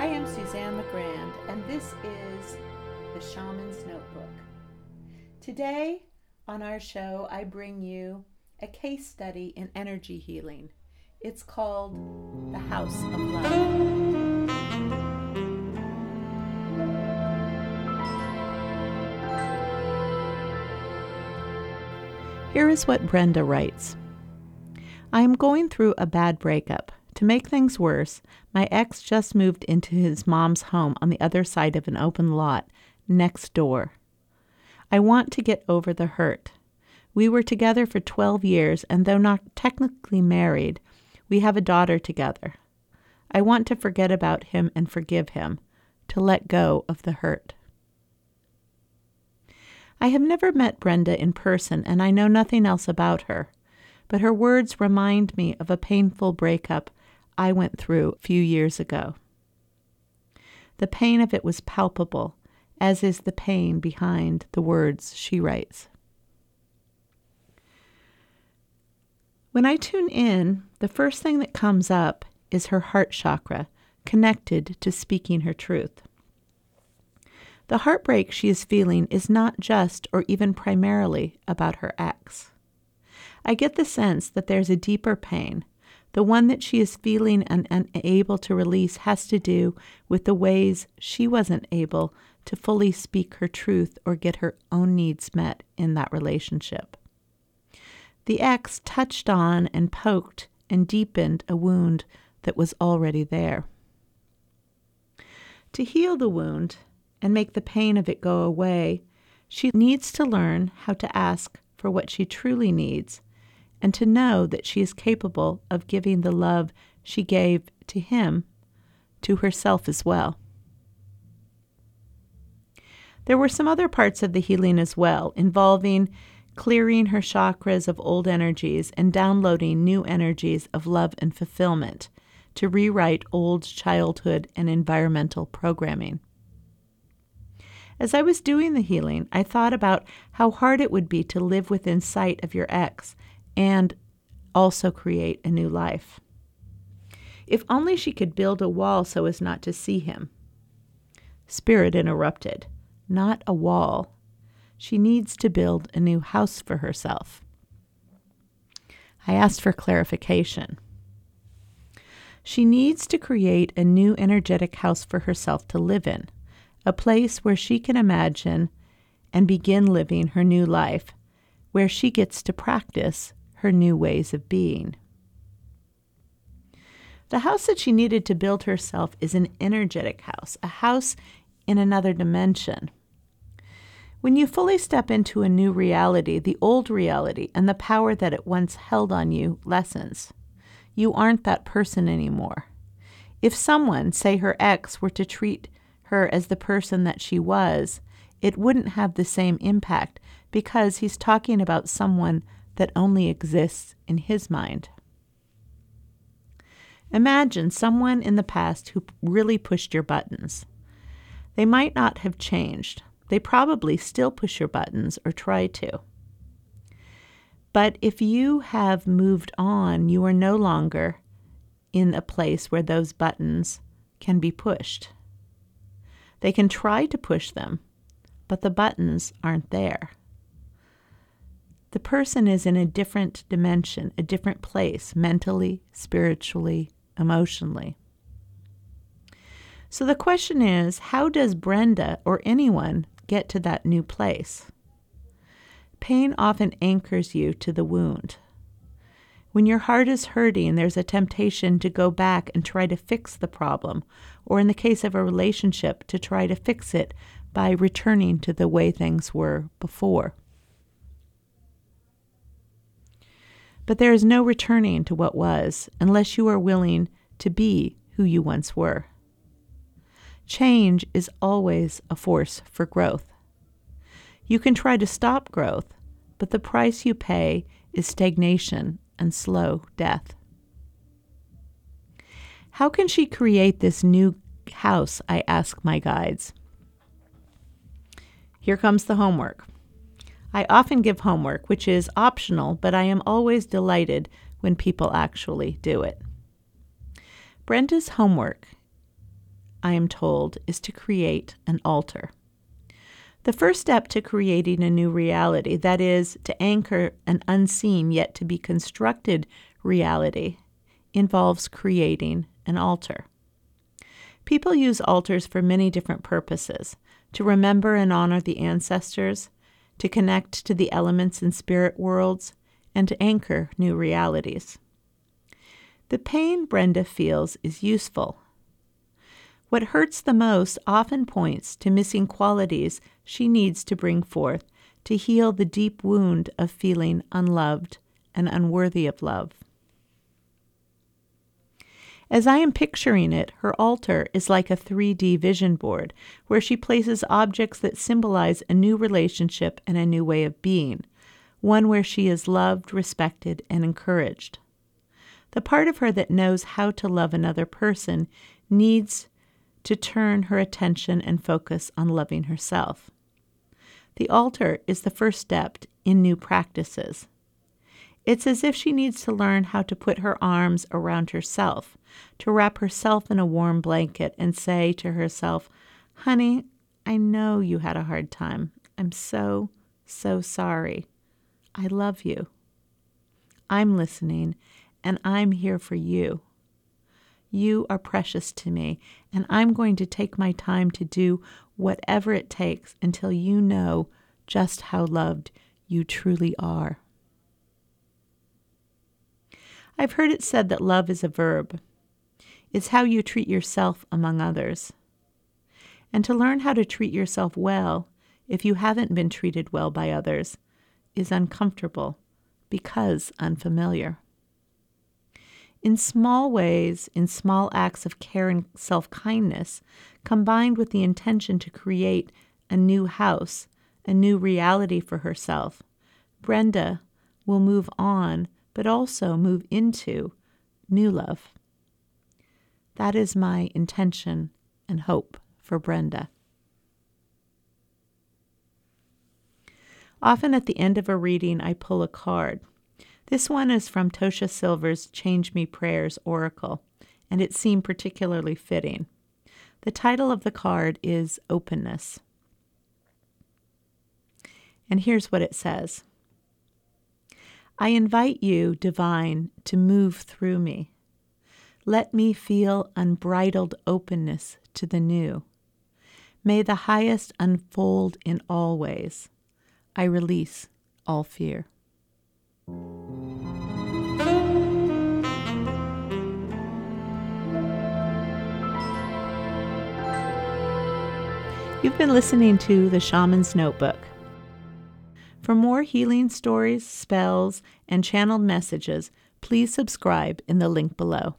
I am Suzanne LaGrande, and this is the Shaman's Notebook. Today on our show, I bring you a case study in energy healing. It's called The House of Love. Here is what Brenda writes I am going through a bad breakup. To make things worse, my ex just moved into his mom's home on the other side of an open lot, next door. I want to get over the hurt. We were together for 12 years, and though not technically married, we have a daughter together. I want to forget about him and forgive him, to let go of the hurt. I have never met Brenda in person, and I know nothing else about her, but her words remind me of a painful breakup I went through a few years ago. The pain of it was palpable, as is the pain behind the words she writes. When I tune in, the first thing that comes up is her heart chakra, connected to speaking her truth. The heartbreak she is feeling is not just or even primarily about her ex. I get the sense that there's a deeper pain. The one that she is feeling and unable to release has to do with the ways she wasn't able to fully speak her truth or get her own needs met in that relationship. The ex touched on and poked and deepened a wound that was already there. To heal the wound, and make the pain of it go away, she needs to learn how to ask for what she truly needs and to know that she is capable of giving the love she gave to him to herself as well. There were some other parts of the healing as well, involving clearing her chakras of old energies and downloading new energies of love and fulfillment to rewrite old childhood and environmental programming. As I was doing the healing, I thought about how hard it would be to live within sight of your ex and also create a new life. If only she could build a wall so as not to see him. Spirit interrupted. Not a wall. She needs to build a new house for herself. I asked for clarification. She needs to create a new energetic house for herself to live in a place where she can imagine and begin living her new life, where she gets to practice her new ways of being. The house that she needed to build herself is an energetic house, a house in another dimension. When you fully step into a new reality, the old reality and the power that it once held on you lessens. You aren't that person anymore. If someone, say her ex, were to treat her as the person that she was, it wouldn't have the same impact because he's talking about someone that only exists in his mind. Imagine someone in the past who really pushed your buttons. They might not have changed. They probably still push your buttons or try to. But if you have moved on, you are no longer in a place where those buttons can be pushed. They can try to push them, but the buttons aren't there. The person is in a different dimension, a different place, mentally, spiritually, emotionally. So the question is how does Brenda or anyone get to that new place? Pain often anchors you to the wound. When your heart is hurting, there's a temptation to go back and try to fix the problem, or in the case of a relationship, to try to fix it by returning to the way things were before. But there is no returning to what was unless you are willing to be who you once were. Change is always a force for growth. You can try to stop growth, but the price you pay is stagnation and slow death. How can she create this new house? I ask my guides. Here comes the homework. I often give homework, which is optional, but I am always delighted when people actually do it. Brenda's homework I am told, is to create an altar. The first step to creating a new reality, that is, to anchor an unseen yet to be constructed reality, involves creating an altar. People use altars for many different purposes to remember and honor the ancestors, to connect to the elements and spirit worlds, and to anchor new realities. The pain Brenda feels is useful. What hurts the most often points to missing qualities she needs to bring forth to heal the deep wound of feeling unloved and unworthy of love. As I am picturing it, her altar is like a 3D vision board where she places objects that symbolize a new relationship and a new way of being, one where she is loved, respected, and encouraged. The part of her that knows how to love another person needs to turn her attention and focus on loving herself. The altar is the first step in new practices. It's as if she needs to learn how to put her arms around herself, to wrap herself in a warm blanket and say to herself, Honey, I know you had a hard time. I'm so, so sorry. I love you. I'm listening, and I'm here for you. You are precious to me, and I'm going to take my time to do whatever it takes until you know just how loved you truly are. I've heard it said that love is a verb. It's how you treat yourself among others. And to learn how to treat yourself well, if you haven't been treated well by others, is uncomfortable because unfamiliar. In small ways, in small acts of care and self kindness, combined with the intention to create a new house, a new reality for herself, Brenda will move on but also move into new love. That is my intention and hope for Brenda. Often at the end of a reading, I pull a card. This one is from Tosha Silver's Change Me Prayers Oracle, and it seemed particularly fitting. The title of the card is Openness. And here's what it says I invite you, divine, to move through me. Let me feel unbridled openness to the new. May the highest unfold in all ways. I release all fear. You've been listening to The Shaman's Notebook. For more healing stories, spells, and channeled messages, please subscribe in the link below.